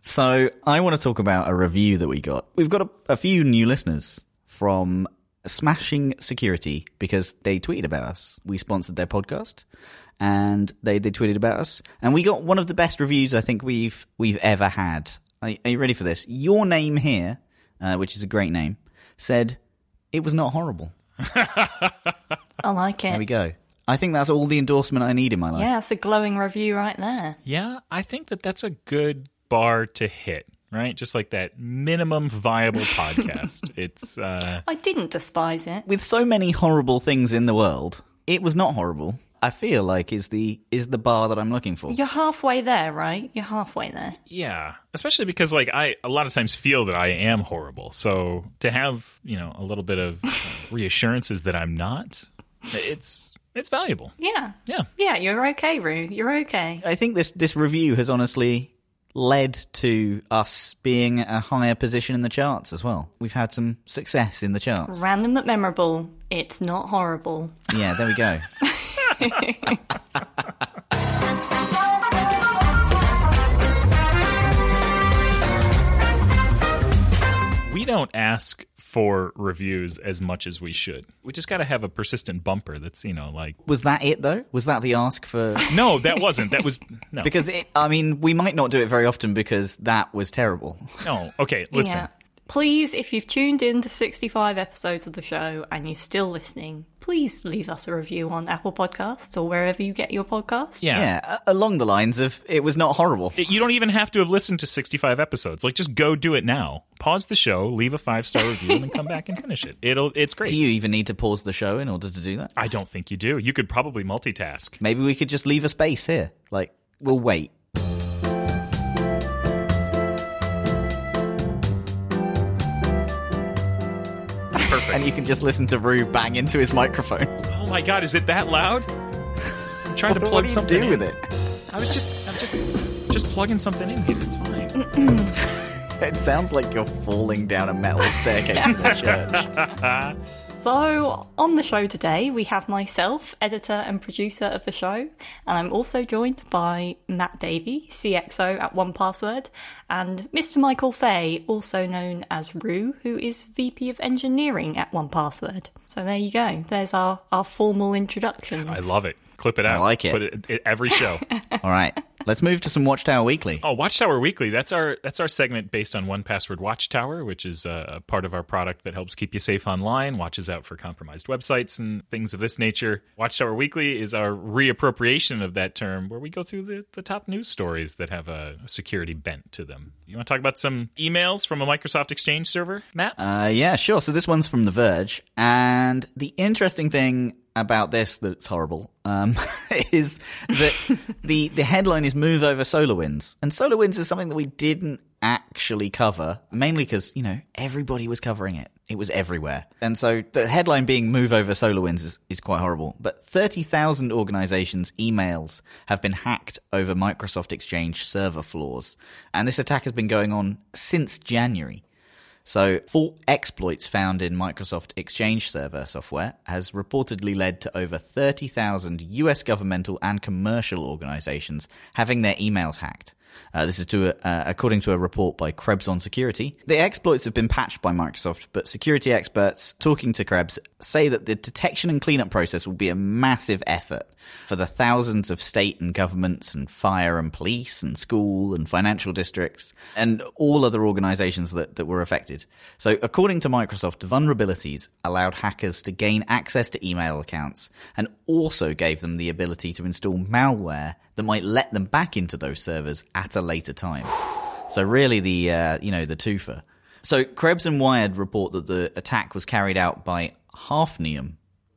So I want to talk about a review that we got. We've got a, a few new listeners from Smashing Security because they tweeted about us. We sponsored their podcast, and they they tweeted about us, and we got one of the best reviews I think we've we've ever had. Are, are you ready for this? Your name here, uh, which is a great name, said it was not horrible. I like it. There we go. I think that's all the endorsement I need in my life. Yeah, it's a glowing review right there. Yeah, I think that that's a good bar to hit, right? Just like that minimum viable podcast. It's uh I didn't despise it. With so many horrible things in the world, it was not horrible. I feel like is the is the bar that I'm looking for. You're halfway there, right? You're halfway there. yeah, especially because like I a lot of times feel that I am horrible. So to have, you know, a little bit of uh, reassurances that I'm not, it's it's valuable. Yeah. Yeah. Yeah, you're okay, Roo. You're okay. I think this this review has honestly led to us being a higher position in the charts as well. We've had some success in the charts. Random but memorable. It's not horrible. Yeah, there we go. We don't ask for reviews as much as we should. We just got to have a persistent bumper that's, you know, like Was that it though? Was that the ask for No, that wasn't. That was no. because it, I mean, we might not do it very often because that was terrible. no. Okay, listen. Yeah. Please, if you've tuned in to 65 episodes of the show and you're still listening, please leave us a review on Apple Podcasts or wherever you get your podcasts. Yeah. Yeah, along the lines of it was not horrible. You don't even have to have listened to 65 episodes. Like just go do it now. Pause the show, leave a 5-star review and then come back and finish it. It'll it's great. Do you even need to pause the show in order to do that? I don't think you do. You could probably multitask. Maybe we could just leave a space here. Like, we'll wait. And you can just listen to Roo bang into his microphone. oh my god, is it that loud? I'm trying to plug what do you something do in. with it? I was just I'm just just plugging something in here. It's fine. It sounds like you're falling down a metal staircase in a church. So, on the show today, we have myself, editor and producer of the show, and I'm also joined by Matt Davey, CXO at 1Password, and Mr. Michael Fey, also known as Roo, who is VP of Engineering at 1Password. So there you go. There's our, our formal introduction. I love it. Clip it out. I like it. Put it, it every show. All right, let's move to some Watchtower Weekly. Oh, Watchtower Weekly. That's our that's our segment based on 1Password Watchtower, which is a part of our product that helps keep you safe online, watches out for compromised websites and things of this nature. Watchtower Weekly is our reappropriation of that term, where we go through the, the top news stories that have a security bent to them. You want to talk about some emails from a Microsoft Exchange server, Matt? Uh, yeah, sure. So this one's from The Verge, and the interesting thing about this that's horrible um, is that the the headline is "Move over SolarWinds and SolarWinds is something that we didn't actually cover, mainly because you know everybody was covering it; it was everywhere, and so the headline being "Move over SolarWinds" is, is quite horrible. But thirty thousand organizations' emails have been hacked over Microsoft Exchange server flaws, and this attack has been going on since January. So, fault exploits found in Microsoft Exchange Server software has reportedly led to over 30,000 US governmental and commercial organizations having their emails hacked. Uh, this is to uh, according to a report by Krebs on Security. The exploits have been patched by Microsoft, but security experts talking to Krebs say that the detection and cleanup process will be a massive effort for the thousands of state and governments and fire and police and school and financial districts and all other organizations that, that were affected. So according to Microsoft, vulnerabilities allowed hackers to gain access to email accounts and also gave them the ability to install malware that might let them back into those servers at a later time. So really the, uh, you know, the twofer. So Krebs and Wired report that the attack was carried out by Hafnium.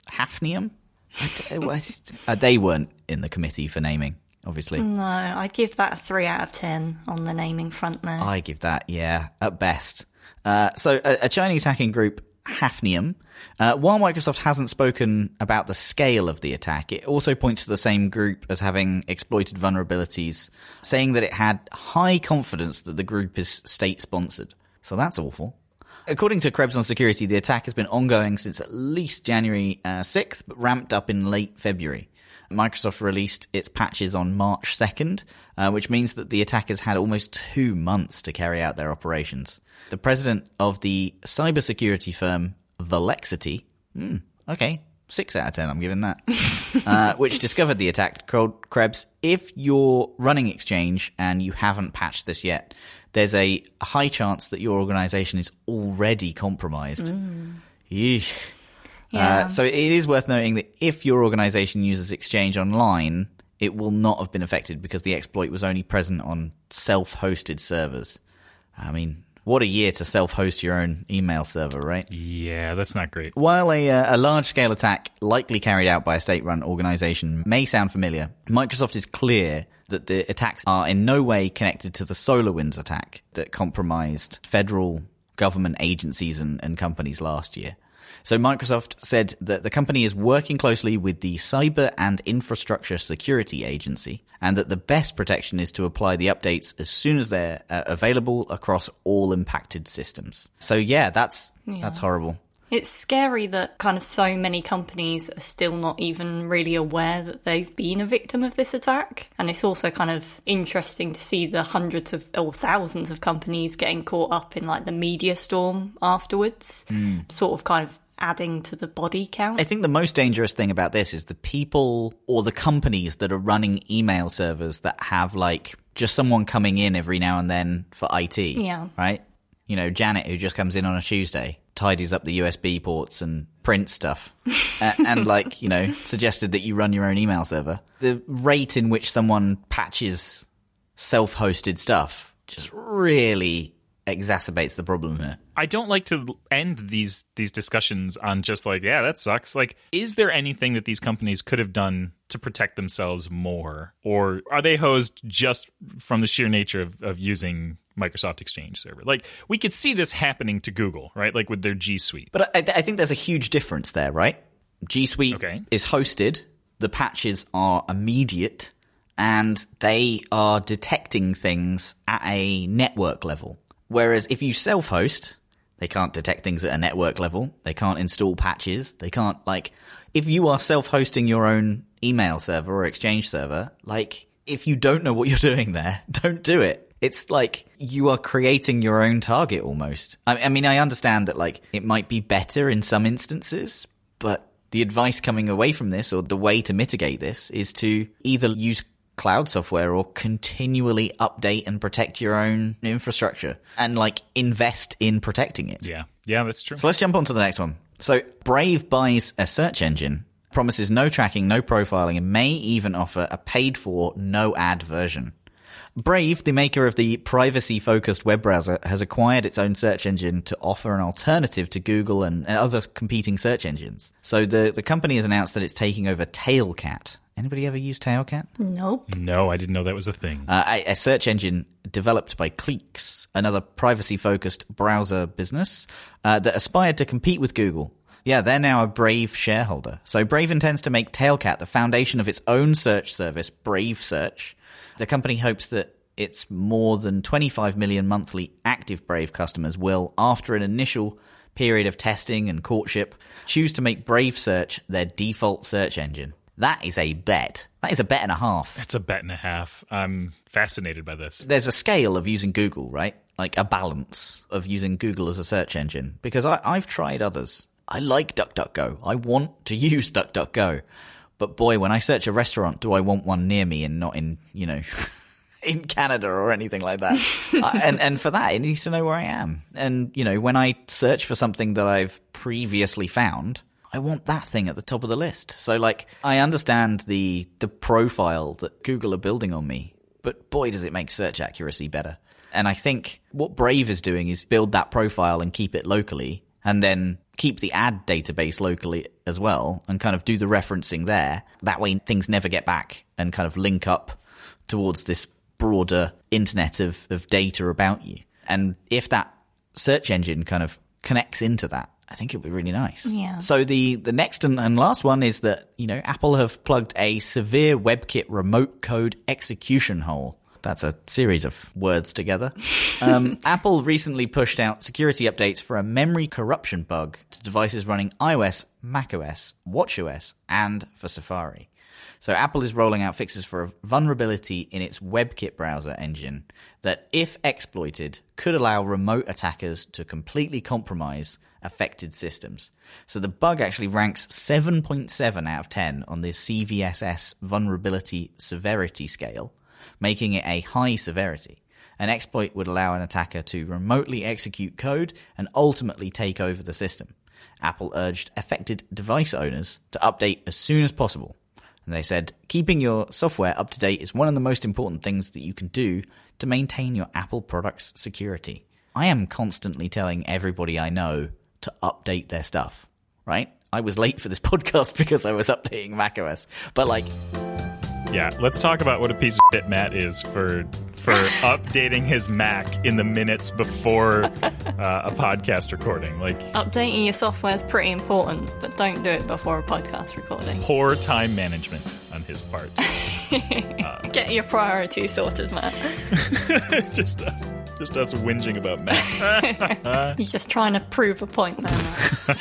Hafnium? I d- what- uh, they weren't in the committee for naming, obviously. No, I give that a 3 out of 10 on the naming front there. I give that, yeah, at best. Uh, so, a, a Chinese hacking group, Hafnium, uh, while Microsoft hasn't spoken about the scale of the attack, it also points to the same group as having exploited vulnerabilities, saying that it had high confidence that the group is state sponsored. So that's awful. According to Krebs on Security, the attack has been ongoing since at least January uh, 6th, but ramped up in late February. Microsoft released its patches on March 2nd, uh, which means that the attackers had almost two months to carry out their operations. The president of the cybersecurity firm Volexity, hmm, okay, six out of ten, I'm giving that, uh, which discovered the attack, told Krebs, if you're running Exchange and you haven't patched this yet, there's a high chance that your organization is already compromised. Yeesh. Yeah. Uh, so it is worth noting that if your organization uses Exchange Online, it will not have been affected because the exploit was only present on self-hosted servers. I mean, what a year to self-host your own email server, right? Yeah, that's not great. While a, uh, a large-scale attack likely carried out by a state-run organization may sound familiar, Microsoft is clear that the attacks are in no way connected to the SolarWinds attack that compromised federal government agencies and, and companies last year. So Microsoft said that the company is working closely with the Cyber and Infrastructure Security Agency and that the best protection is to apply the updates as soon as they're uh, available across all impacted systems. So yeah, that's that's horrible. It's scary that kind of so many companies are still not even really aware that they've been a victim of this attack. And it's also kind of interesting to see the hundreds of or thousands of companies getting caught up in like the media storm afterwards, sort of kind of adding to the body count. I think the most dangerous thing about this is the people or the companies that are running email servers that have like just someone coming in every now and then for IT. Yeah. Right? You know, Janet who just comes in on a Tuesday, tidies up the USB ports and prints stuff. and, and like, you know, suggested that you run your own email server. The rate in which someone patches self-hosted stuff just really exacerbates the problem here. I don't like to end these these discussions on just like, yeah, that sucks. Like, is there anything that these companies could have done to protect themselves more, or are they hosed just from the sheer nature of, of using Microsoft Exchange Server? Like, we could see this happening to Google, right? Like with their G Suite. But I, I think there's a huge difference there, right? G Suite Okay. is hosted, the patches are immediate, and they are detecting things at a network level. Whereas if you self host, they can't detect things at a network level. They can't install patches. They can't, like, if you are self hosting your own email server or Exchange server, like, if you don't know what you're doing there, don't do it. It's like you are creating your own target almost. I, I mean, I understand that, like, it might be better in some instances, but the advice coming away from this or the way to mitigate this is to either use cloud software or continually update and protect your own infrastructure and like invest in protecting it. Yeah, yeah, that's true. So let's jump on to the next one. So Brave buys a search engine, promises no tracking, no profiling, and may even offer a paid for, no ad version. Brave, the maker of the privacy focused web browser, has acquired its own search engine to offer an alternative to Google and and other competing search engines. So the, the company has announced that it's taking over Tailcat. Anybody ever use Tailcat? nope. no, I didn't know that was a thing. uh, a, a search engine developed by Cliqz, another privacy focused browser business uh, that aspired to compete with Google. Yeah, they're now a Brave shareholder. So Brave intends to make Tailcat the foundation of its own search service, Brave Search. The company hopes that its more than 25 million monthly active Brave customers will, after an initial period of testing and courtship, choose to make Brave Search their default search engine. That is a bet. That is a bet and a half That's a bet and a half. I'm fascinated by this. there's a scale of using Google, right? Like a balance of using Google as a search engine. Because I, I've tried others. I like DuckDuckGo. I want to use DuckDuckGo. But boy, when I search a restaurant, do I want one near me and not in, you know, in Canada or anything like that? Uh, and, and for that, it needs to know where I am. And, you know, when I search for something that I've previously found, I want that thing at the top of the list. So like I understand the the profile that Google are building on me, but boy does it make search accuracy better. And I think what Brave is doing is build that profile and keep it locally and then keep the ad database locally as well and kind of do the referencing there. That way things never get back and kind of link up towards this broader internet of, of data about you. And if that search engine kind of connects into that, I think it would be really nice. Yeah. So the, the next and, and last one is that, you know, Apple have plugged a severe WebKit remote code execution hole. That's a series of words together. Um, Apple recently pushed out security updates for a memory corruption bug to devices running iOS, macOS, watchOS, and for Safari. So Apple is rolling out fixes for a vulnerability in its WebKit browser engine that, if exploited, could allow remote attackers to completely compromise affected systems. So the bug actually ranks 7.7 out of 10 on the CVSS vulnerability severity scale, making it a high severity. An exploit would allow an attacker to remotely execute code and ultimately take over the system. Apple urged affected device owners to update as soon as possible. And they said, keeping your software up to date is one of the most important things that you can do to maintain your Apple products' security. I am constantly telling everybody I know to update their stuff, right? I was late for this podcast because I was updating macOS, but like, yeah, let's talk about what a piece of shit Matt is for for updating his Mac in the minutes before uh, a podcast recording. Like updating your software is pretty important, but don't do it before a podcast recording. Poor time management on his part. uh, Get your priorities sorted, Matt. just us, just us whinging about Mac. He's just trying to prove a point there.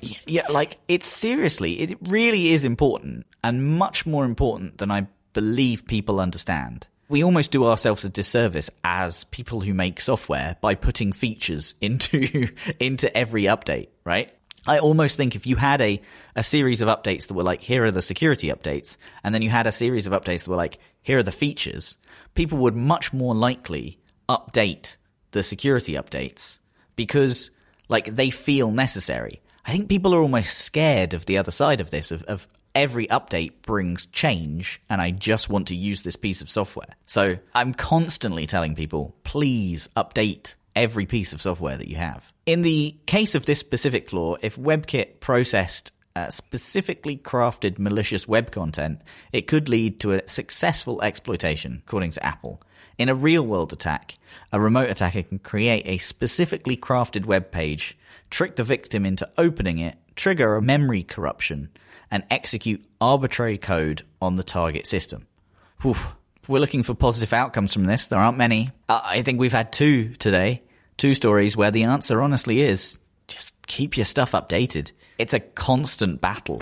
yeah, like it's seriously, it really is important and much more important than I believe people understand. We almost do ourselves a disservice as people who make software by putting features into into every update, right? I almost think if you had a, a series of updates that were like, here are the security updates, and then you had a series of updates that were like, here are the features, people would much more likely update the security updates because like they feel necessary. I think people are almost scared of the other side of this, of, of every update brings change and I just want to use this piece of software. So I'm constantly telling people, please update every piece of software that you have. In the case of this specific flaw, if WebKit processed uh, specifically crafted malicious web content, it could lead to a successful exploitation, according to Apple. In a real world attack, a remote attacker can create a specifically crafted web page, trick the victim into opening it, trigger a memory corruption, and execute arbitrary code on the target system. We're looking for positive outcomes from this. There aren't many. Uh, I think we've had two today. Two stories where the answer honestly is just keep your stuff updated. It's a constant battle.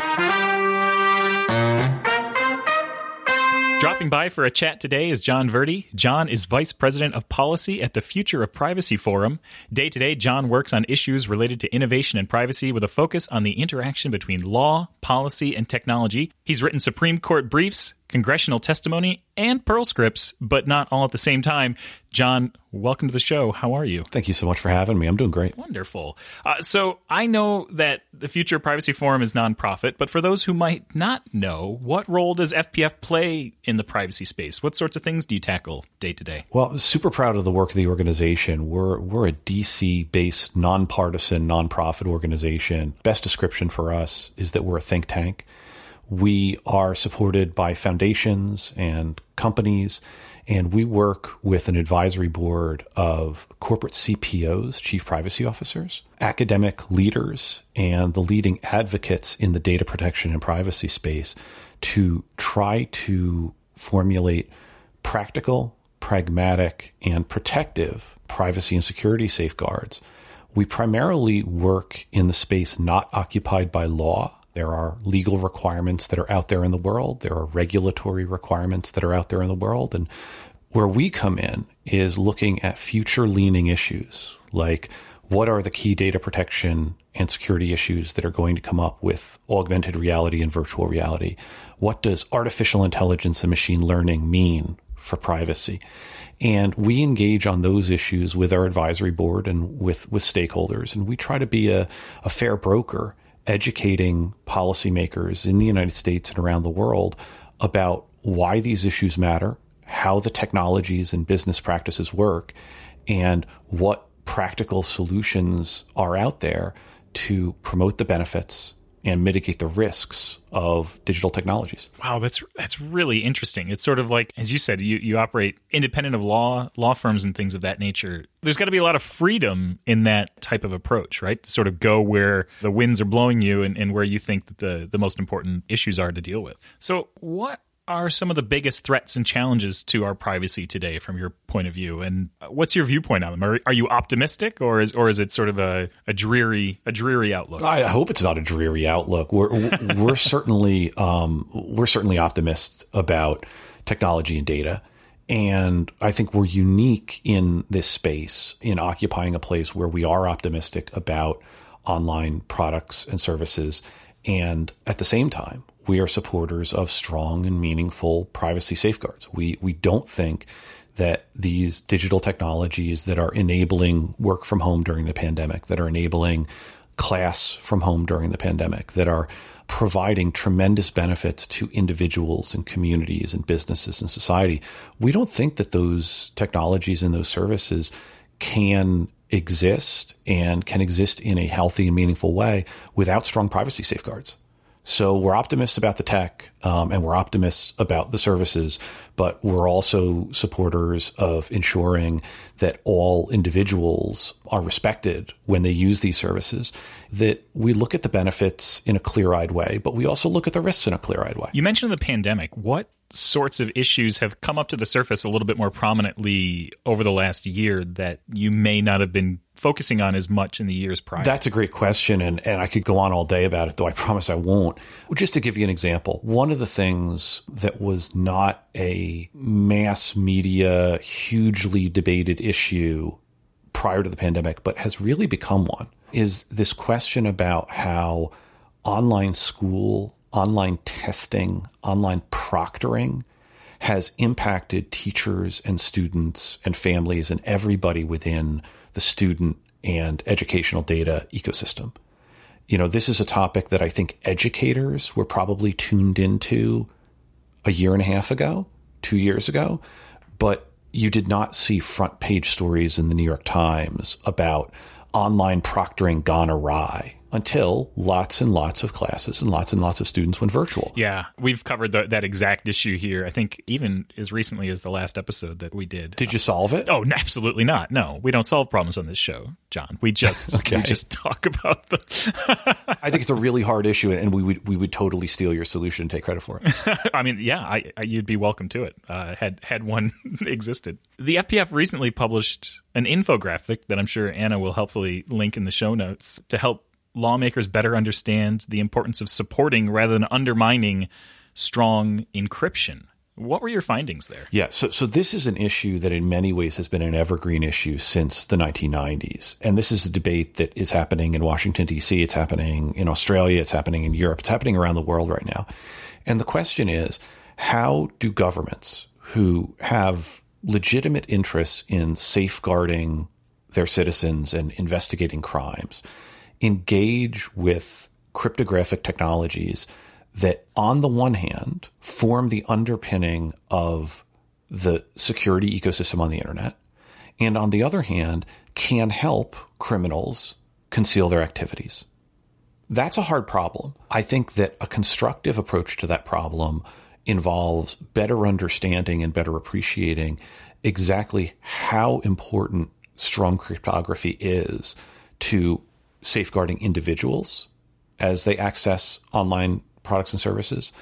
Dropping by for a chat today is John Verdi. John is Vice President of Policy at the Future of Privacy Forum. Day to day, John works on issues related to innovation and privacy with a focus on the interaction between law, policy, and technology. He's written Supreme Court briefs, congressional testimony, and Perl scripts, but not all at the same time. John, welcome to the show. How are you? Thank you so much for having me. I'm doing great. Wonderful. Uh, so I know that the Future Privacy Forum is nonprofit, but for those who might not know, what role does FPF play in the privacy space? What sorts of things do you tackle day to day? Well, super proud of the work of the organization. We're we're a DC based, nonpartisan, nonprofit organization. Best description for us is that we're a think tank. We are supported by foundations and companies, and we work with an advisory board of corporate CPOs, chief privacy officers, academic leaders, and the leading advocates in the data protection and privacy space to try to formulate practical, pragmatic, and protective privacy and security safeguards. We primarily work in the space not occupied by law there are legal requirements that are out there in the world. There are regulatory requirements that are out there in the world. And where we come in is looking at future leaning issues like what are the key data protection and security issues that are going to come up with augmented reality and virtual reality? What does artificial intelligence and machine learning mean for privacy? And we engage on those issues with our advisory board and with, with stakeholders. And we try to be a, a fair broker educating policymakers in the United States and around the world about why these issues matter, how the technologies and business practices work, and what practical solutions are out there to promote the benefits and mitigate the risks of digital technologies. Wow, that's that's really interesting. It's sort of like, as you said, you, you operate independent of law law firms and things of that nature. There's got to be a lot of freedom in that type of approach, right? To sort of go where the winds are blowing you and, and where you think that the, the most important issues are to deal with. So what are some of the biggest threats and challenges to our privacy today from your point of view? And what's your viewpoint on them? Are, are you optimistic or is or is it sort of a, a dreary a dreary outlook? I hope it's not a dreary outlook. We're we're certainly um, we're certainly optimists about technology and data. And I think we're unique in this space in occupying a place where we are optimistic about online products and services. And at the same time, we are supporters of strong and meaningful privacy safeguards. We, we don't think that these digital technologies that are enabling work from home during the pandemic, that are enabling class from home during the pandemic, that are providing tremendous benefits to individuals and communities and businesses and society. We don't think that those technologies and those services can exist and can exist in a healthy and meaningful way without strong privacy safeguards. So we're optimists about the tech um, and we're optimists about the services, but we're also supporters of ensuring that all individuals are respected when they use these services, that we look at the benefits in a clear eyed way, but we also look at the risks in a clear eyed way. You mentioned the pandemic. What sorts of issues have come up to the surface a little bit more prominently over the last year that you may not have been focusing on as much in the years prior? That's a great question, and, and I could go on all day about it, though I promise I won't. Just to give you an example, one of the things that was not a mass media, hugely debated issue prior to the pandemic, but has really become one, is this question about how online school online testing, online proctoring has impacted teachers and students and families and everybody within the student and educational data ecosystem. You know, this is a topic that I think educators were probably tuned into a year and a half ago, two years ago, but you did not see front page stories in the New York Times about online proctoring gone awry until lots and lots of classes and lots and lots of students went virtual. Yeah, we've covered the, that exact issue here. I think even as recently as the last episode that we did. Did you solve it? Oh, absolutely not. No, we don't solve problems on this show, John. We just okay. we just talk about them. I think it's a really hard issue, and we would we would totally steal your solution and take credit for it. I mean, yeah, I, I, you'd be welcome to it. Uh, had had one existed. The FPF recently published an infographic that I'm sure Anna will helpfully link in the show notes to help lawmakers better understand the importance of supporting rather than undermining strong encryption. What were your findings there? Yeah, so so this is an issue that in many ways has been an evergreen issue since the 1990s. And this is a debate that is happening in Washington D.C., it's happening in Australia, it's happening in Europe, it's happening around the world right now. And the question is, how do governments who have legitimate interests in safeguarding their citizens and investigating crimes engage with cryptographic technologies that, on the one hand, form the underpinning of the security ecosystem on the internet, and on the other hand, can help criminals conceal their activities. That's a hard problem. I think that a constructive approach to that problem involves better understanding and better appreciating exactly how important strong cryptography is to safeguarding individuals as they access online products and services,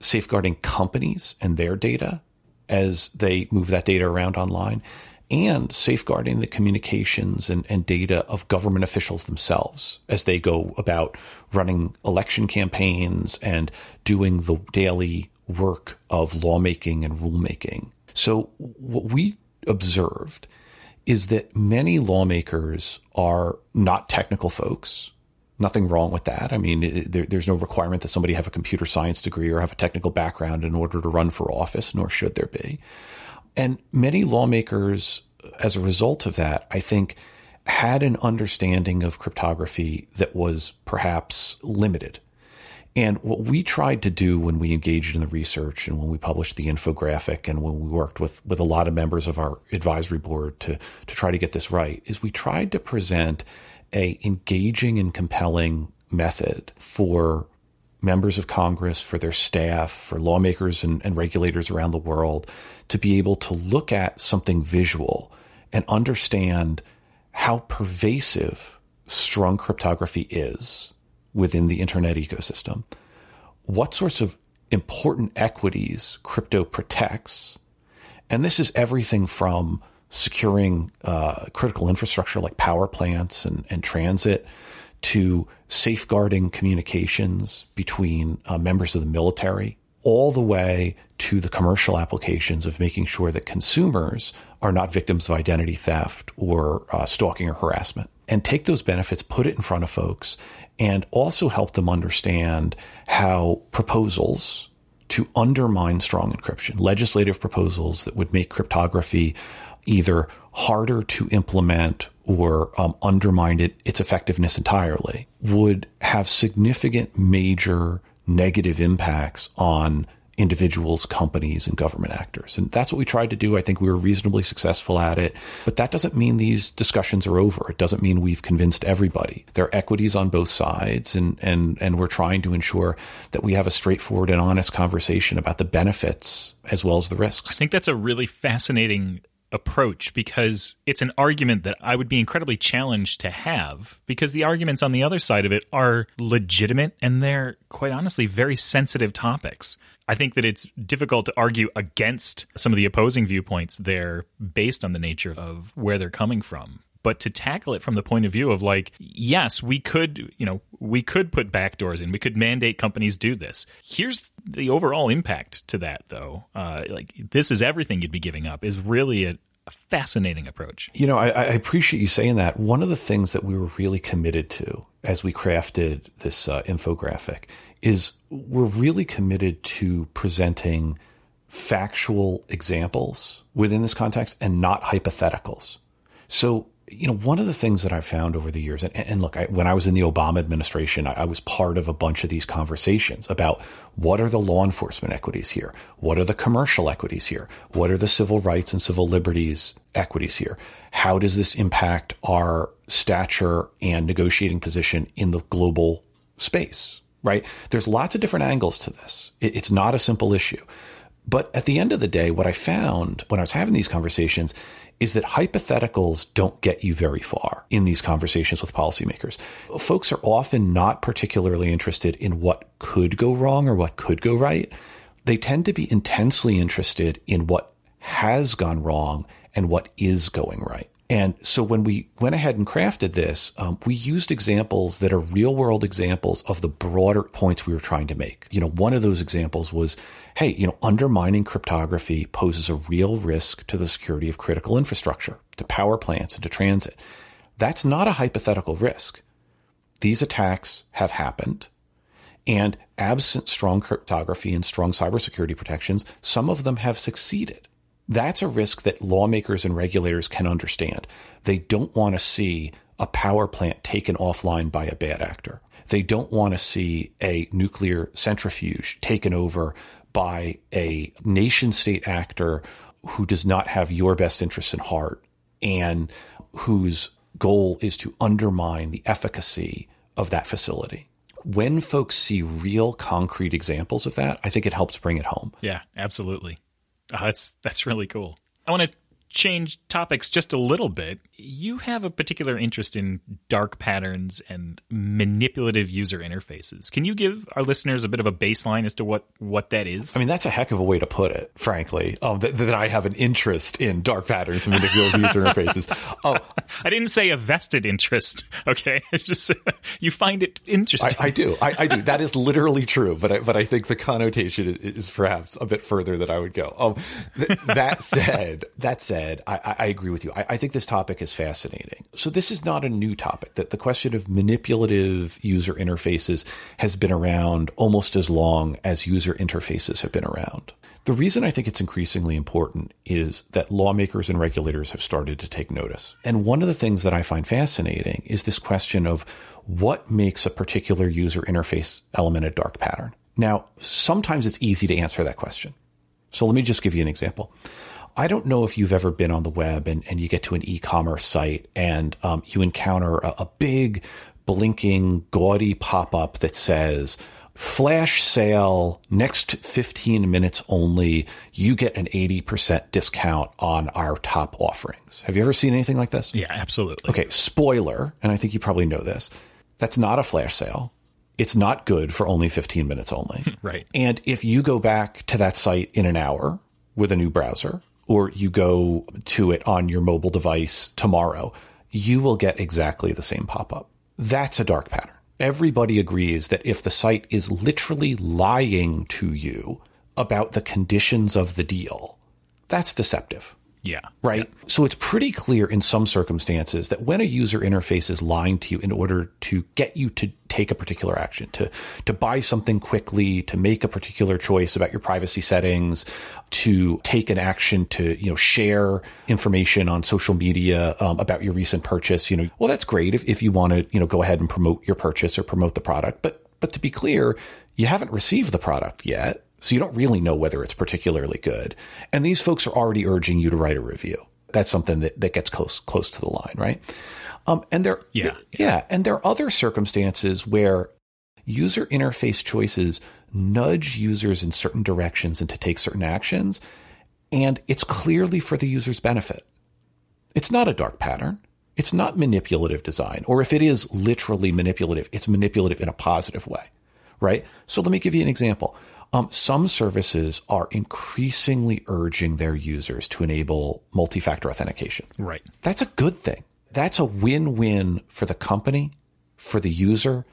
safeguarding companies and their data as they move that data around online, and safeguarding the communications and, and, data of government officials themselves as they go about running election campaigns and doing the daily work of lawmaking and rulemaking. So, what we observed is that many lawmakers are not technical folks. Nothing wrong with that. I mean, there, there's no requirement that somebody have a computer science degree or have a technical background in order to run for office, nor should there be. And many lawmakers, as a result of that, I think, had an understanding of cryptography that was perhaps limited. And what we tried to do when we engaged in the research and when we published the infographic and when we worked with, with a lot of members of our advisory board to, to try to get this right is we tried to present a engaging and compelling method for members of Congress, for their staff, for lawmakers and, and regulators around the world to be able to look at something visual and understand how pervasive strong cryptography is within the internet ecosystem, what sorts of important equities crypto protects. And this is everything from securing uh, critical infrastructure like power plants and, and transit to safeguarding communications between uh, members of the military, all the way to the commercial applications of making sure that consumers are not victims of identity theft or uh, stalking or harassment. And take those benefits, put it in front of folks, and also help them understand how proposals to undermine strong encryption, legislative proposals that would make cryptography either harder to implement or um, undermine it, its effectiveness entirely, would have significant major negative impacts on individuals, companies, and government actors. And that's what we tried to do. I think we were reasonably successful at it. But that doesn't mean these discussions are over. It doesn't mean we've convinced everybody. There are equities on both sides, and, and, and we're trying to ensure that we have a straightforward and honest conversation about the benefits as well as the risks. I think that's a really fascinating approach because it's an argument that I would be incredibly challenged to have because the arguments on the other side of it are legitimate and they're quite honestly very sensitive topics. I think that it's difficult to argue against some of the opposing viewpoints there based on the nature of where they're coming from but to tackle it from the point of view of like yes we could you know we could put backdoors in. We could mandate companies do this. Here's the overall impact to that though. Uh, like this is everything you'd be giving up is really a, fascinating approach. You know I, I, appreciate you saying that. One of the things that we were really committed to as we crafted this uh, infographic is we're really committed to presenting factual examples within this context and not hypotheticals. So you know, one of the things that I've found over the years, and, and look, I, when I was in the Obama administration, I, I, was part of a bunch of these conversations about what are the law enforcement equities here? What are the commercial equities here? What are the civil rights and civil liberties equities here? How does this impact our stature and negotiating position in the global space? Right? There's lots of different angles to this. It, it's not a simple issue. But at the end of the day, what I found when I was having these conversations is that hypotheticals don't get you very far in these conversations with policymakers. Folks are often not particularly interested in what could go wrong or what could go right. They tend to be intensely interested in what has gone wrong and what is going right. And so when we went ahead and crafted this, um, we used examples that are real world examples of the broader points we were trying to make. You know, one of those examples was, hey, you know, undermining cryptography poses a real risk to the security of critical infrastructure, to power plants and to transit. That's not a hypothetical risk. These attacks have happened. And absent strong cryptography and strong cybersecurity protections, some of them have succeeded. That's a risk that lawmakers and regulators can understand. They don't want to see a power plant taken offline by a bad actor. They don't want to see a nuclear centrifuge taken over by a nation state actor who does not have your best interests in heart and whose goal is to undermine the efficacy of that facility. When folks see real concrete examples of that, I think it helps bring it home. Yeah, absolutely. Oh, that's that's really cool. I want to change topics just a little bit, you have a particular interest in dark patterns and manipulative user interfaces. Can you give our listeners a bit of a baseline as to what, what that is? I mean, that's a heck of a way to put it, frankly, um, that, that I have an interest in dark patterns and manipulative user interfaces. Oh, I didn't say a vested interest, okay? It's just you find it interesting. I, I do. I, I, do. That is literally true, but I, but I think the connotation is, is perhaps a bit further than I would go. Um, th- that said, that said, said, I, I agree with you. I, I, think this topic is fascinating. So this is not a new topic. That the question of manipulative user interfaces has been around almost as long as user interfaces have been around. The reason I think it's increasingly important is that lawmakers and regulators have started to take notice. And one of the things that I find fascinating is this question of what makes a particular user interface element a dark pattern. Now, sometimes it's easy to answer that question. So let me just give you an example. I don't know if you've ever been on the web and, and you get to an e-commerce site and um, you encounter a, a big blinking gaudy pop-up that says flash sale next 15 minutes only. You get an 80% discount on our top offerings. Have you ever seen anything like this? Yeah absolutely. Okay spoiler and i think you probably know this that's not a flash sale. It's not good for only 15 minutes only. Right. And if you go back to that site in an hour with a new browser, or you go to it on your mobile device tomorrow, you will get exactly the same pop up. That's a dark pattern. Everybody agrees that if the site is literally lying to you about the conditions of the deal, that's deceptive. Yeah. Right. So it's pretty clear in some circumstances that when a user interface is lying to you in order to get you to take a particular action, to, to buy something quickly, to make a particular choice about your privacy settings, to take an action to, you know, share information on social media um, about your recent purchase, you know, well, that's great if, if you want to, you know, go ahead and promote your purchase or promote the product. But, but to be clear, you haven't received the product yet. So you don't really know whether it's particularly good. And these folks are already urging you to write a review. That's something that, that gets close close to the line, right? Um, and there, Yeah. yeah, and there are other circumstances where user interface choices nudge users in certain directions and to take certain actions, and it's clearly for the user's benefit. It's not a dark pattern. It's not manipulative design, or if it is literally manipulative, it's manipulative in a positive way, right? So let me give you an example. Um, some services are increasingly urging their users to enable multi-factor authentication. Right. That's a good thing. That's a win-win for the company, for the user,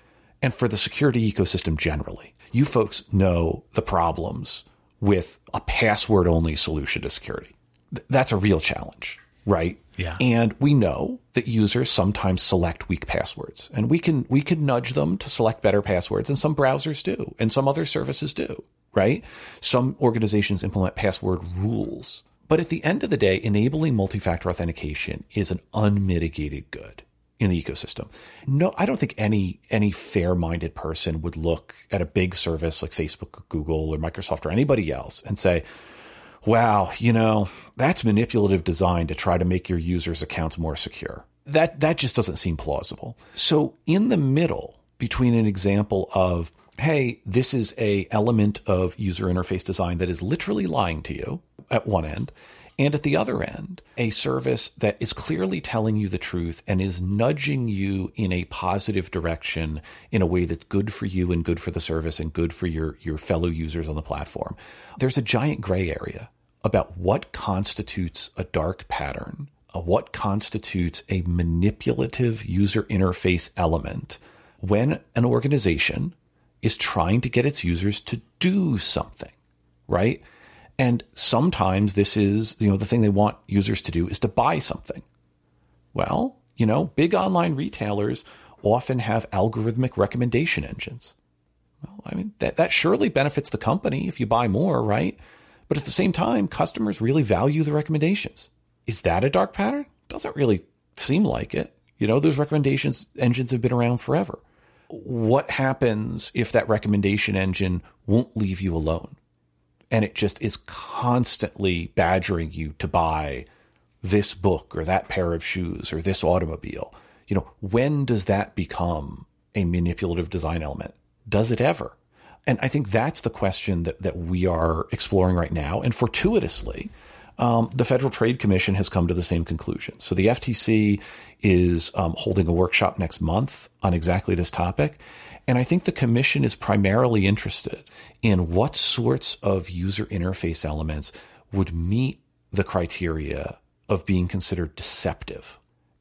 and for the security ecosystem generally. You folks know the problems with a password only solution to security. Th- That's a real challenge, right? Yeah. And we know that users sometimes select weak passwords and we can, we can nudge them to select better passwords and some browsers do and some other services do, right? Some organizations implement password rules. But at the end of the day, enabling multi-factor authentication is an unmitigated good in the ecosystem. No, I don't think any any fair-minded person would look at a big service like Facebook or Google or Microsoft or anybody else and say, "Wow, you know, that's manipulative design to try to make your users' accounts more secure." That that just doesn't seem plausible. So, in the middle between an example of hey, this is a element of user interface design that is literally lying to you at one end, and at the other end, a service that is clearly telling you the truth and is nudging you in a positive direction in a way that's good for you and good for the service and good for your, your fellow users on the platform. There's a giant gray area about what constitutes a dark pattern, uh, what constitutes a manipulative user interface element when an organization is trying to get its users to do something, right? And sometimes this is, you know, the thing they want users to do is to buy something. Well, you know, big online retailers often have algorithmic recommendation engines. Well, I mean, that, that surely benefits the company if you buy more, right? But at the same time, customers really value the recommendations. Is that a dark pattern? Doesn't really seem like it. You know, those recommendations engines have been around forever. What happens if that recommendation engine won't leave you alone? and it just is constantly badgering you to buy this book or that pair of shoes or this automobile. You know, when does that become a manipulative design element? Does it ever? And I think that's the question that, that we are exploring right now. And fortuitously, um, the Federal Trade Commission has come to the same conclusion. So the FTC is um, holding a workshop next month on exactly this topic. And I think the commission is primarily interested in what sorts of user interface elements would meet the criteria of being considered deceptive.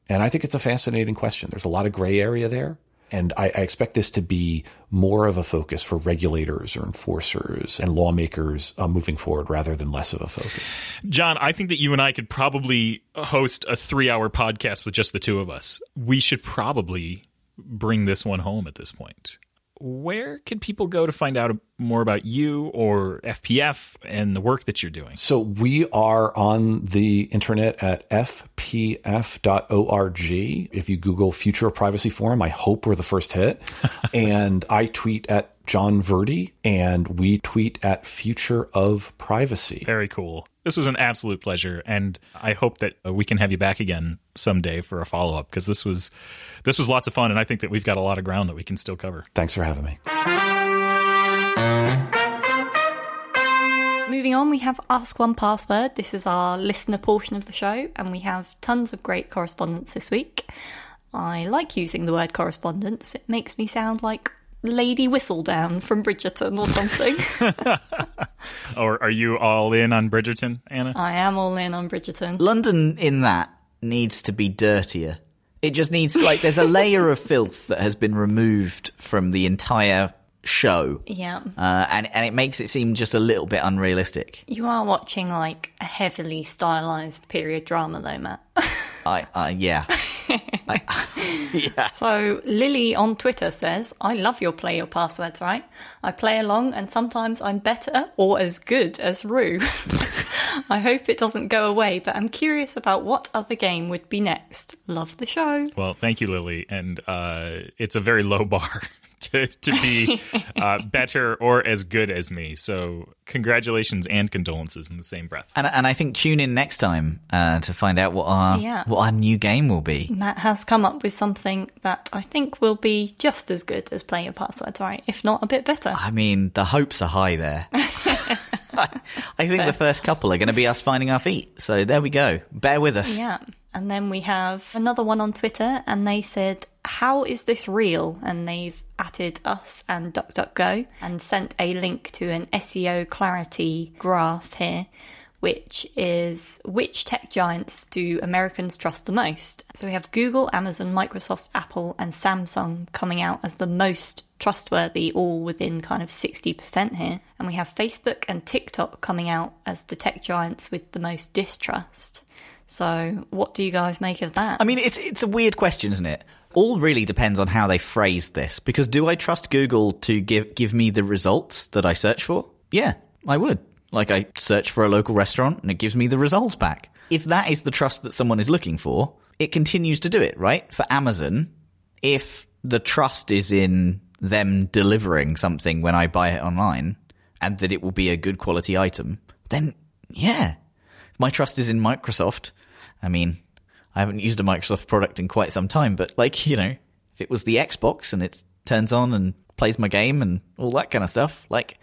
And I think it's a fascinating question. There's a lot of gray area there. And I, I, expect this to be more of a focus for regulators or enforcers and lawmakers uh, moving forward rather than less of a focus. John, I think that you and I could probably host a three hour podcast with just the two of us. We should probably bring this one home at this point. Where can people go to find out more about you or FPF and the work that you're doing? So we are on the internet at fpf.org. If you Google Future of Privacy Forum, I hope we're the first hit. and I tweet at John Verdi and we tweet at Future of Privacy. Very cool. This was an absolute pleasure, and I hope that uh, we can have you back again someday for a follow up because this was this was lots of fun, and I think that we've got a lot of ground that we can still cover. Thanks for having me. Moving on, we have Ask 1Password. This is our listener portion of the show, and we have tons of great correspondence this week. I like using the word correspondence, it makes me sound like Lady Whistledown from Bridgerton or something. Or are you all in on Bridgerton, Anna? I am all in on Bridgerton. London in that needs to be dirtier. It just needs like there's a layer of filth that has been removed from the entire show, Yeah. uh, and and it makes it seem just a little bit unrealistic. You are watching like a heavily stylized period drama though, Matt. I, uh, yeah, I, yeah. So Lily on Twitter says, I love your play your passwords, right? I play along and sometimes I'm better or as good as Roo. I hope it doesn't go away, but I'm curious about what other game would be next. Love the show. Well, thank you, Lily. And uh, it's a very low bar to, to be uh, better or as good as me. So, congratulations and condolences in the same breath. And and I think tune in next time uh, to find out what our Yeah. what our new game will be. Matt has come up with something that I think will be just as good as play your passwords, right? If not a bit better. I mean, the hopes are high there. I think the first couple are going to be us finding our feet. So there we go. Bear with us. Yeah. And then we have another one on Twitter, and they said, How is this real? And they've added us and DuckDuckGo and sent a link to an seoClarity graph here, which is which tech giants do Americans trust the most? So we have Google, Amazon, Microsoft, Apple, and Samsung coming out as the most trustworthy, all within kind of 60% here. And we have Facebook and TikTok coming out as the tech giants with the most distrust. So, what do you guys make of that? I mean, it's it's a weird question, isn't it? All really depends on how they phrase this. Because do I trust Google to give give me the results that I search for? Yeah, I would. Like I search for a local restaurant and it gives me the results back. If that is the trust that someone is looking for, it continues to do it, right? For Amazon, if the trust is in them delivering something when I buy it online and that it will be a good quality item, then yeah. If my trust is in Microsoft, I mean, I haven't used a Microsoft product in quite some time, but like, you know, if it was the Xbox and it turns on and plays my game and all that kind of stuff, like,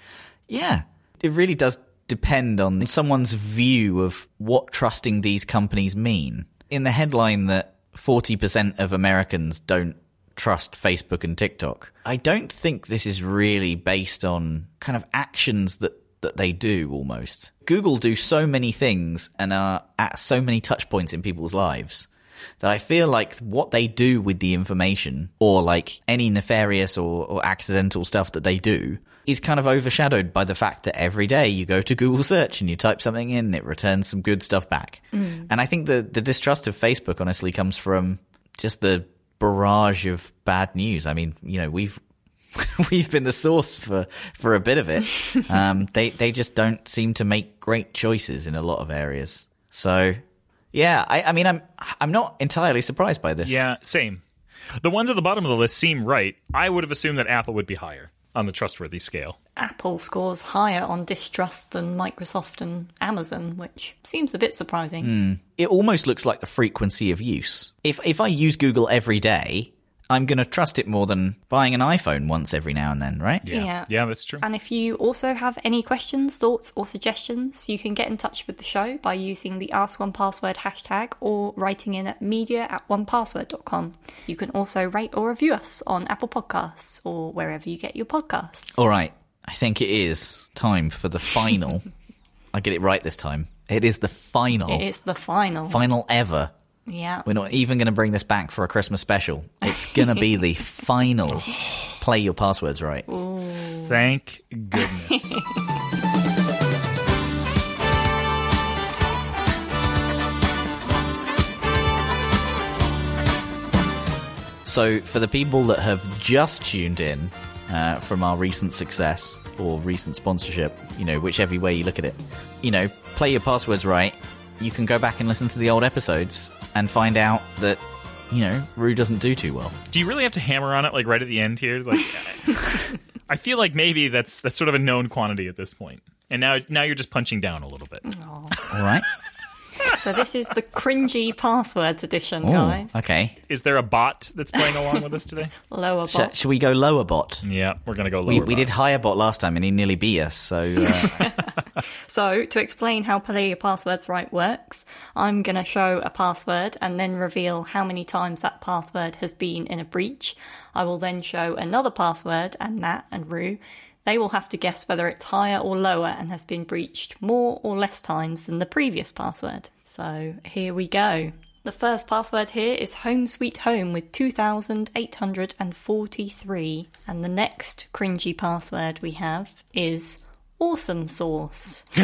yeah, it really does depend on someone's view of what trusting these companies mean. In the headline that 40% of Americans don't trust Facebook and TikTok, I don't think this is really based on kind of actions that that they do almost. Google do so many things and are at so many touch points in people's lives that I feel like what they do with the information or like any nefarious or, or accidental stuff that they do is kind of overshadowed by the fact that every day you go to Google search and you type something in and it returns some good stuff back. Mm. And I think the, the distrust of Facebook honestly comes from just the barrage of bad news. I mean, you know, we've we've been the source for for a bit of it. Um, they they just don't seem to make great choices in a lot of areas. So, yeah, I, I mean, I'm I'm not entirely surprised by this. Yeah, same. The ones at the bottom of the list seem right. I would have assumed that Apple would be higher on the trustworthy scale. Apple scores higher on distrust than Microsoft and Amazon, which seems a bit surprising. it almost looks like the frequency of use. If if I use Google every day, I'm going to trust it more than buying an iPhone once every now and then, right? Yeah. Yeah. Yeah, that's true. And if you also have any questions, thoughts, or suggestions, you can get in touch with the show by using the Ask 1Password hashtag or writing in at media at 1password.com. You can also rate or review us on Apple Podcasts or wherever you get your podcasts. All right. I think it is time for the final. I get it right this time. It is the final. It is the final. Final ever. Yeah. We're not even going to bring this back for a Christmas special. It's going to be the final. Play your passwords right. Thank goodness. So, for the people that have just tuned in uh, from our recent success or recent sponsorship, you know, whichever way you look at it, you know, play your passwords right. You can go back and listen to the old episodes and find out that, you know, Roo doesn't do too well. Do you really have to hammer on it like right at the end here? Like I feel like maybe that's that's sort of a known quantity at this point. And now now you're just punching down a little bit. All right. So this is the cringy passwords edition, guys. Okay. Is there a bot that's playing along with us today? Lower Sh- bot. should we go lower bot? Yeah, we're gonna go lower. We, we did higher bot last time and he nearly beat us. So uh, So to explain how Play Your Passwords Right works, I'm going to show a password and then reveal how many times that password has been in a breach. I will then show another password and Matt and Roo. They will have to guess whether it's higher or lower and has been breached more or less times than the previous password. So here we go. The first password here is Home Sweet Home with 2,843. And the next cringy password we have is Awesome Sauce.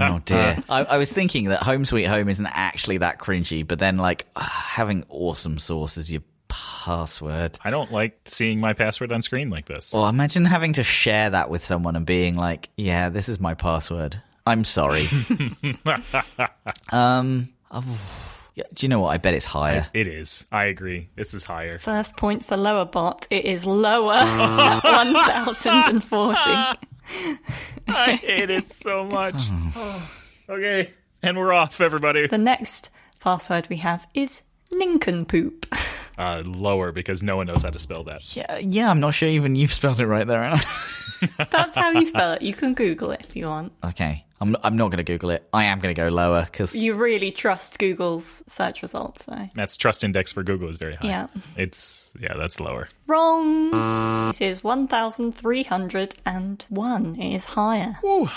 oh dear. I, I was thinking that Home Sweet Home isn't actually that cringy, but then like ah, having awesome sauce as your password. I don't like seeing my password on screen like this. Well, imagine having to share that with someone and being like, "Yeah, this is my password. I'm sorry." um, oh, yeah, do you know what? I bet it's higher. It is. I agree. This is higher. First point for lower bot. It is lower. 1040. I hate it so much. okay, and we're off, everybody. The next password we have is Nincompoop. Uh, lower because no one knows how to spell that. Yeah, yeah. I'm not sure even you've spelled it right there. Anna. That's how you spell it. You can Google it if you want. okay, I'm I'm not going to Google it. I am going to go lower because You really trust Google's search results, so. Matt's trust index for Google is very high. Yeah. It's yeah, that's lower. Wrong! It is 1,301. It is higher. So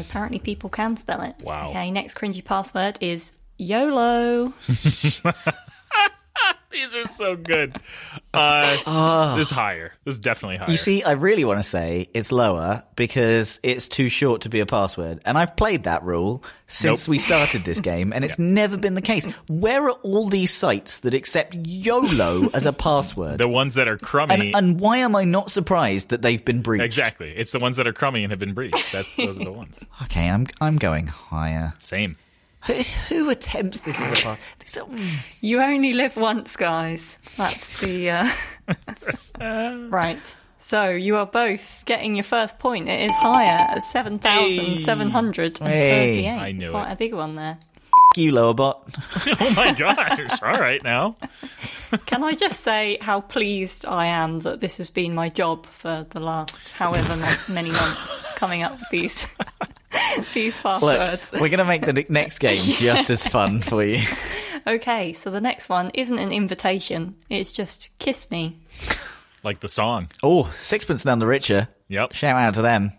apparently people can spell it. Wow. Okay, next cringy password is YOLO. These are so good. Uh, This is higher. This is definitely higher. You see, I really want to say it's lower because it's too short to be a password. And I've played that rule since Nope. we started this game, and it's never been the case. Where are all these sites that accept YOLO as a password? the ones that are crummy. and, and why am I not surprised that they've been breached? exactly. It's the ones that are crummy and have been breached. That's those are the ones. Okay, I'm I'm going higher. Same. Who, who attempts this as a part? These are- mm. You only live once, guys. That's the. Uh... right. So you are both getting your first point. It is higher at 7,738. Hey. I knew Quite it. a big one there. you lower bot. Oh my gosh! All right now. Can I just say how pleased I am that this has been my job for the last however many months coming up with these these passwords. Look, we're gonna make the next game just as fun for you. Okay, so the next one isn't an invitation. It's just kiss me. Like the song. Oh, sixpence none the richer. Yep. Shout out to them.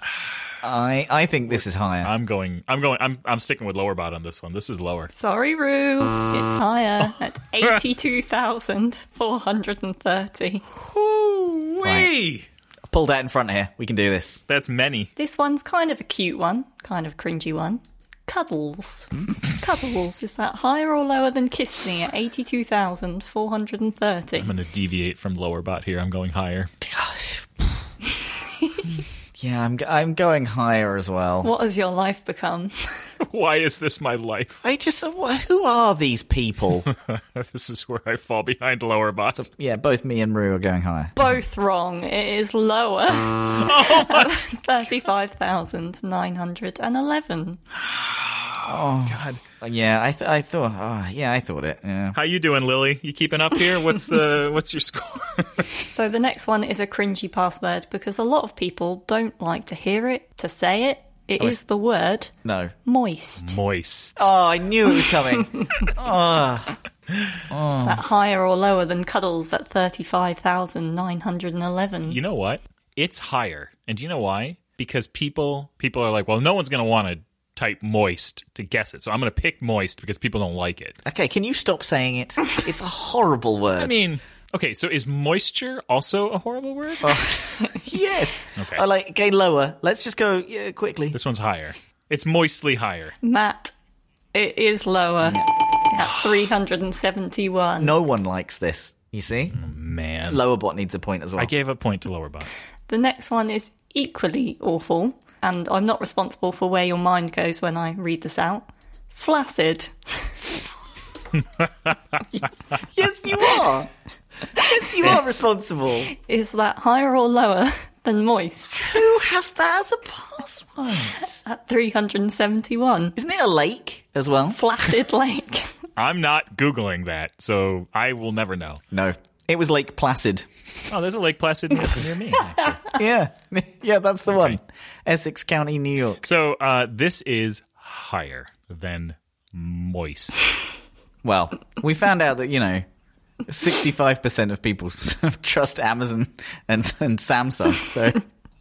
I I think this is higher. I'm going. I'm going. I'm. I'm sticking with lower bot on this one. This is lower. Sorry, Roo. It's higher at 82,430. Wee. Pull that in front here. We can do this. That's many. This one's kind of a cute one, kind of cringy one. Cuddles. Cuddles. Is that higher or lower than Kiss Me at 82,430? I'm going to deviate from lower bot here. I'm going higher. Yeah, I'm g- I'm going higher as well. What has your life become? Why is this my life? I just wh- who are these people? this is where I fall behind lower bot. yeah, both me and Roo are going higher. Both wrong. It is lower. oh 35,911. Oh God. Yeah, I th- I thought. Oh, yeah, I thought it. Yeah. How you doing, Lily? You keeping up here? What's the what's your score? So the next one is a cringy password because a lot of people don't like to hear it, to say it. It is the word No. moist. Moist. Oh, I knew it was coming. oh, That higher or lower than cuddles at 35,911. You know what? It's higher. And do you know why? Because people people are like, well, no one's going to want to type moist to guess it. So I'm going to pick moist because people don't like it. okay. Can you stop saying it? It's a horrible word. I mean, okay, so is moisture also a horrible word? Oh. yes. Okay. I like. Okay, lower. Let's just go yeah, quickly. This one's higher. It's moistly higher. Matt, it is lower at 371. No one likes this. You see, oh, Man. lower bot needs a point as well. I gave a point to lower bot. The next one is equally awful, and I'm not responsible for where your mind goes when I read this out. Flaccid. yes, you are. yes, responsible. Is that higher or lower than moist Who has that as a password? at 371? Isn't it a lake? as well. Flaccid Lake. I'm not Googling that, so I will never know. No, it was Lake Placid. Oh, there's a Lake Placid near me, actually. Yeah, yeah, that's the one. Essex County, New York. So uh, this is higher than moist. Well, we found out that you know. 65% of people trust Amazon and, and Samsung. So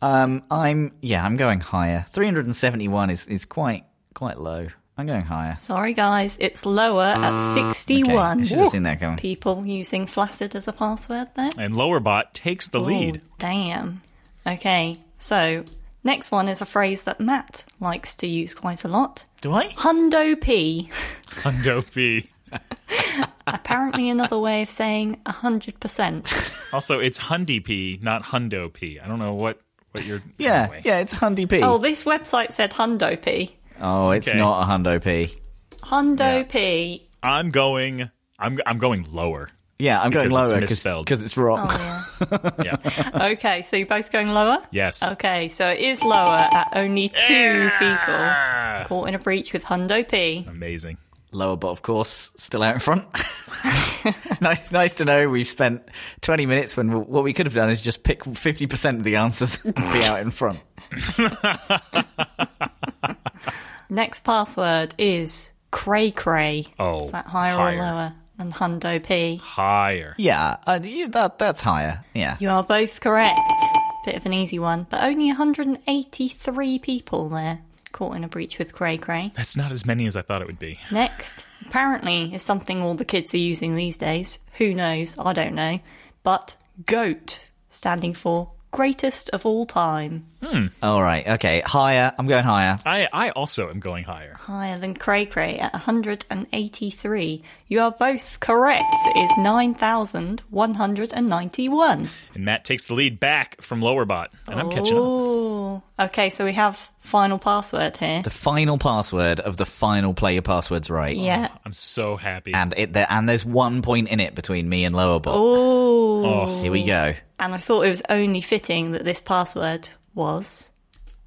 um, I'm yeah, I'm going higher. 371 is, is quite quite low. I'm going higher. Sorry, guys, it's lower at Ah, Okay, 61 I should have seen that coming. people using Flaccid as a password there. And Lowerbot takes the lead. Damn. Okay, so next one is a phrase that Matt likes to use quite a lot. Do I? Hundo P. Hundo P. Apparently, another way of saying 100%. Also, it's Hundy P, not Hundo P. I don't know what, what you're. Yeah, anyway. yeah, it's Hundy P. Oh, this website said Hundo P. Oh, it's Okay. not a Hundo P. Hundo Yeah. P. I'm going. I'm I'm going lower. Yeah, I'm going lower misspelled. because it's wrong. Oh, yeah. Yeah. Okay, so you're both going lower? Yes. Okay, so it is lower at only two people Ah, caught in a breach with Hundo P. amazing. Lower but of course, still out in front. nice, nice to know we've spent 20 minutes when what we could have done is just pick 50% of the answers and be out in front. Next password is Cray Cray. Oh, Is that higher, higher. or lower than Hundo P? Higher. Yeah, uh, yeah, that that's higher. Yeah. You are both correct. Bit of an easy one, but only 183 people there caught in a breach with Cray Cray. That's not as many as I thought it would be. Next, apparently, is something all the kids are using these days. Who knows? I don't know. But GOAT, standing for greatest of all time. Hmm. All right. Okay. Higher. I'm going higher. I I also am going higher. Higher than Cray Cray at 183. You are both correct. It is 9,191. And Matt takes the lead back from Lowerbot, and I'm catching up. Oh, okay. So we have final password here. The final password of the final player passwords right. Yeah. Oh, I'm so happy. And it there, and there's one point in it between me and Lowerbot. Oh. oh, Here we go. And I thought it was only fitting that this password was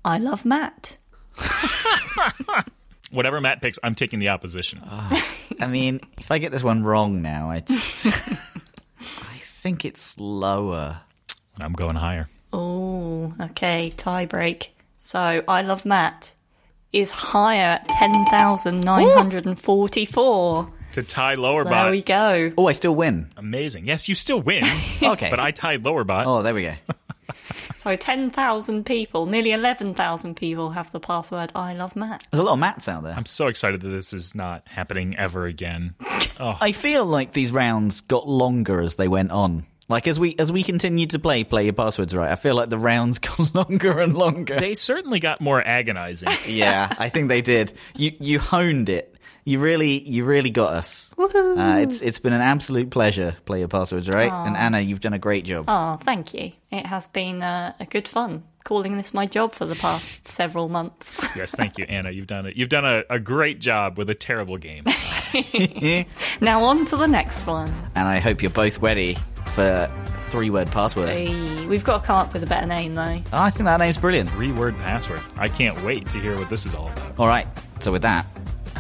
I love Matt. whatever Matt picks, I'm taking the opposition. Ah. I mean, if I get this one wrong now, I just I think it's lower. I'm going higher. Oh, okay. Tie break. So I love Matt is higher at 10,944. To tie lower There Lowerbot. we go. Oh, I still win. Amazing. Yes, you still win. Okay. But I tied lower Lowerbot. Oh, there we go. So 10,000 people, nearly 11,000 people have the password I love Matt. There's a lot of Matts out there. I'm so excited that this is not happening ever again. Oh. I feel like these rounds got longer as they went on. Like as we as we continued to play, play your passwords right. I feel like the rounds got longer and longer. They certainly got more agonizing. yeah, I think they did. You you honed it. You really you really got us. Uh, it's it's been an absolute pleasure. Play your passwords right, and Anna, you've done a great job. Oh, thank you. It has been uh, a good fun calling this my job for the past several months. yes, thank you, Anna. You've done it. You've done a, a great job with a terrible game. now on to the next one. And I hope you're both ready for three word password. Hey, we've got to come up with a better name though. Oh, I think that name's brilliant. Three word password. I can't wait to hear what this is all about. All right, so with that,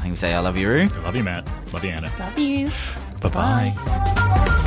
I think we say I love you, Roo. I love you, Matt. Love you, Anna. Love you. Bye bye.